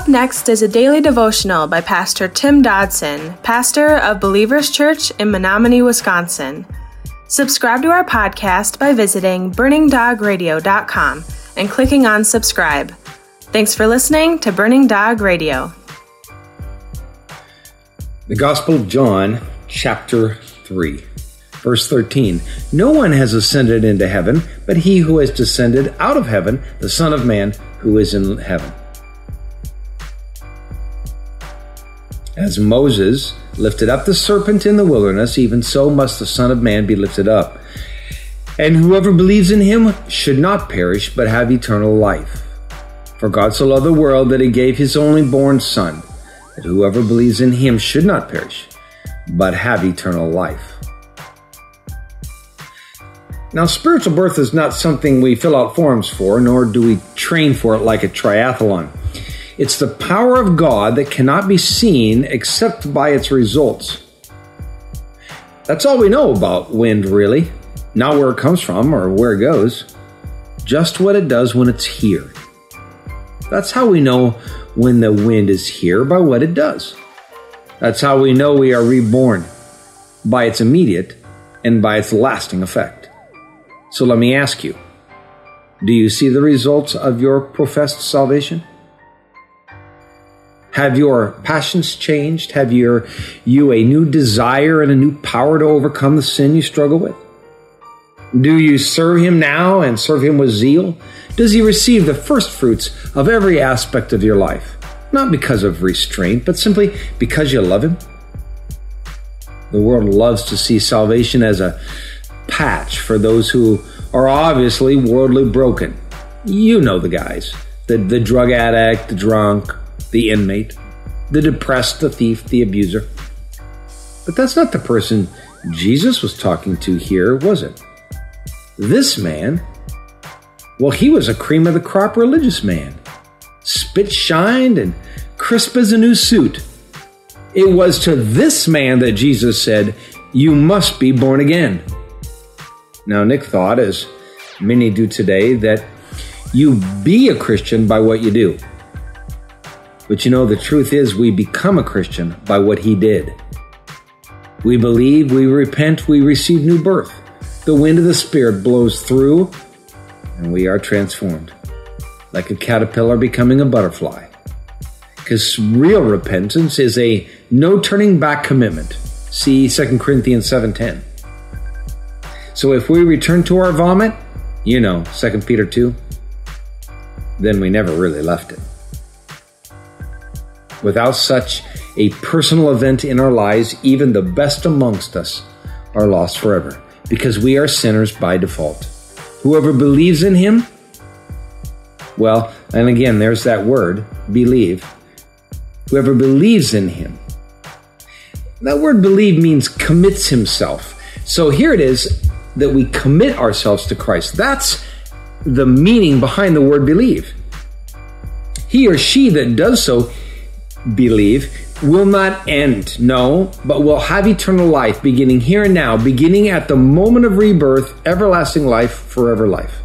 Up next is a daily devotional by Pastor Tim Dodson, pastor of Believers Church in Menominee, Wisconsin. Subscribe to our podcast by visiting burningdogradio.com and clicking on subscribe. Thanks for listening to Burning Dog Radio. The Gospel of John, chapter 3, verse 13. No one has ascended into heaven but he who has descended out of heaven, the Son of Man who is in heaven. As Moses lifted up the serpent in the wilderness, even so must the Son of Man be lifted up. And whoever believes in him should not perish, but have eternal life. For God so loved the world that he gave his only born Son, that whoever believes in him should not perish, but have eternal life. Now, spiritual birth is not something we fill out forms for, nor do we train for it like a triathlon. It's the power of God that cannot be seen except by its results. That's all we know about wind, really. Not where it comes from or where it goes, just what it does when it's here. That's how we know when the wind is here by what it does. That's how we know we are reborn by its immediate and by its lasting effect. So let me ask you do you see the results of your professed salvation? Have your passions changed? Have your, you a new desire and a new power to overcome the sin you struggle with? Do you serve him now and serve him with zeal? Does he receive the first fruits of every aspect of your life? Not because of restraint, but simply because you love him? The world loves to see salvation as a patch for those who are obviously worldly broken. You know the guys the, the drug addict, the drunk, the inmate, the depressed, the thief, the abuser. But that's not the person Jesus was talking to here, was it? This man, well, he was a cream of the crop religious man, spit shined and crisp as a new suit. It was to this man that Jesus said, You must be born again. Now, Nick thought, as many do today, that you be a Christian by what you do. But you know, the truth is, we become a Christian by what he did. We believe, we repent, we receive new birth. The wind of the Spirit blows through, and we are transformed, like a caterpillar becoming a butterfly. Because real repentance is a no turning back commitment. See 2 Corinthians 7:10. So if we return to our vomit, you know, 2 Peter 2, then we never really left it. Without such a personal event in our lives, even the best amongst us are lost forever because we are sinners by default. Whoever believes in him, well, and again, there's that word, believe. Whoever believes in him. That word believe means commits himself. So here it is that we commit ourselves to Christ. That's the meaning behind the word believe. He or she that does so believe will not end, no, but will have eternal life beginning here and now, beginning at the moment of rebirth, everlasting life, forever life.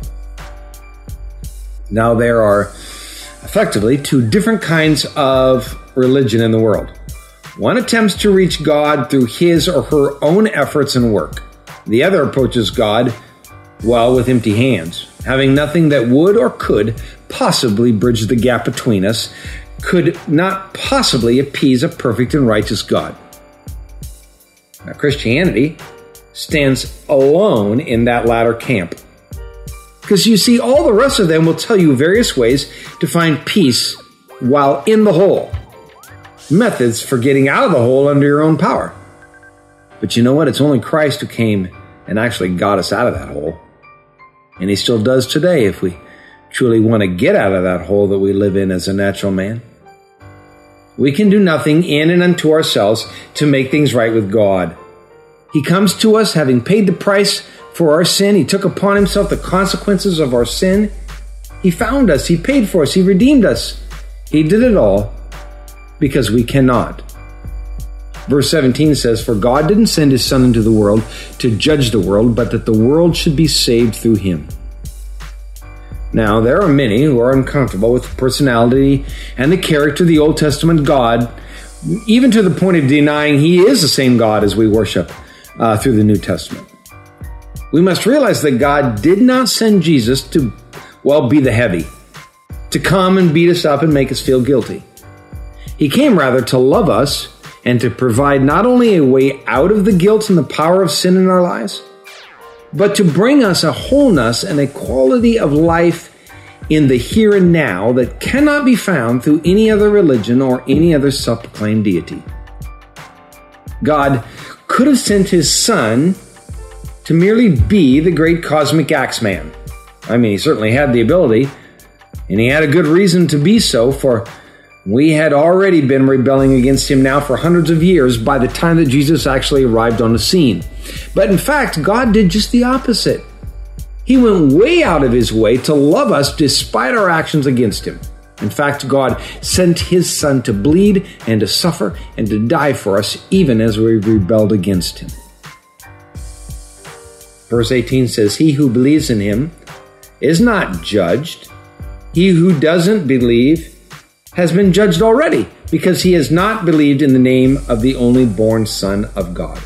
Now, there are effectively two different kinds of religion in the world. One attempts to reach God through his or her own efforts and work. The other approaches God, while with empty hands, having nothing that would or could possibly bridge the gap between us could not possibly appease a perfect and righteous God. Now, Christianity stands alone in that latter camp. Because you see, all the rest of them will tell you various ways to find peace while in the hole, methods for getting out of the hole under your own power. But you know what? It's only Christ who came and actually got us out of that hole. And he still does today if we truly want to get out of that hole that we live in as a natural man. We can do nothing in and unto ourselves to make things right with God. He comes to us having paid the price for our sin. He took upon himself the consequences of our sin. He found us. He paid for us. He redeemed us. He did it all because we cannot. Verse 17 says, For God didn't send his Son into the world to judge the world, but that the world should be saved through him. Now, there are many who are uncomfortable with the personality and the character of the Old Testament God, even to the point of denying he is the same God as we worship uh, through the New Testament. We must realize that God did not send Jesus to, well, be the heavy, to come and beat us up and make us feel guilty. He came rather to love us and to provide not only a way out of the guilt and the power of sin in our lives, but to bring us a wholeness and a quality of life in the here and now that cannot be found through any other religion or any other self proclaimed deity. God could have sent his son to merely be the great cosmic axeman. I mean, he certainly had the ability, and he had a good reason to be so, for we had already been rebelling against him now for hundreds of years by the time that Jesus actually arrived on the scene. But in fact, God did just the opposite. He went way out of his way to love us despite our actions against him. In fact, God sent his son to bleed and to suffer and to die for us even as we rebelled against him. Verse 18 says, He who believes in him is not judged. He who doesn't believe has been judged already because he has not believed in the name of the only born Son of God.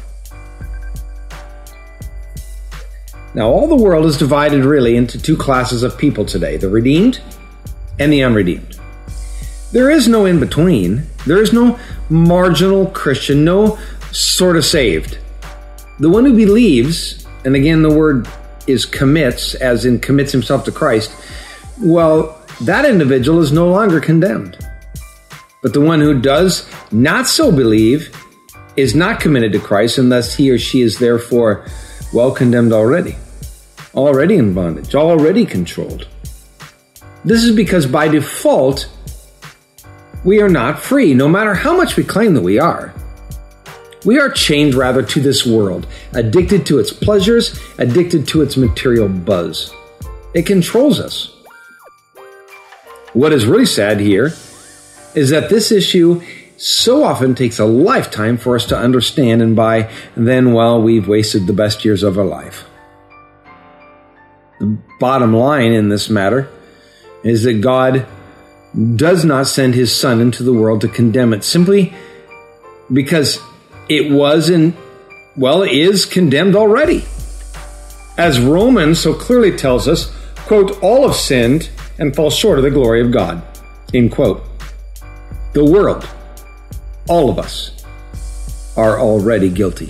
Now, all the world is divided really into two classes of people today the redeemed and the unredeemed. There is no in between, there is no marginal Christian, no sort of saved. The one who believes, and again, the word is commits, as in commits himself to Christ, well, that individual is no longer condemned. But the one who does not so believe is not committed to Christ, and thus he or she is therefore well condemned already, already in bondage, already controlled. This is because by default, we are not free, no matter how much we claim that we are. We are chained rather to this world, addicted to its pleasures, addicted to its material buzz. It controls us. What is really sad here is that this issue so often takes a lifetime for us to understand, and by then, well, we've wasted the best years of our life. The bottom line in this matter is that God does not send his Son into the world to condemn it simply because it was and, well, is condemned already. As Romans so clearly tells us, quote, all have sinned and fall short of the glory of God. End quote. The world, all of us, are already guilty.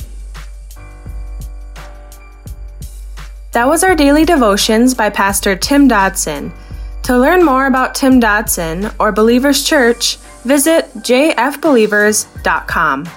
That was our daily devotions by Pastor Tim Dodson. To learn more about Tim Dodson or Believers Church, visit jfbelievers.com.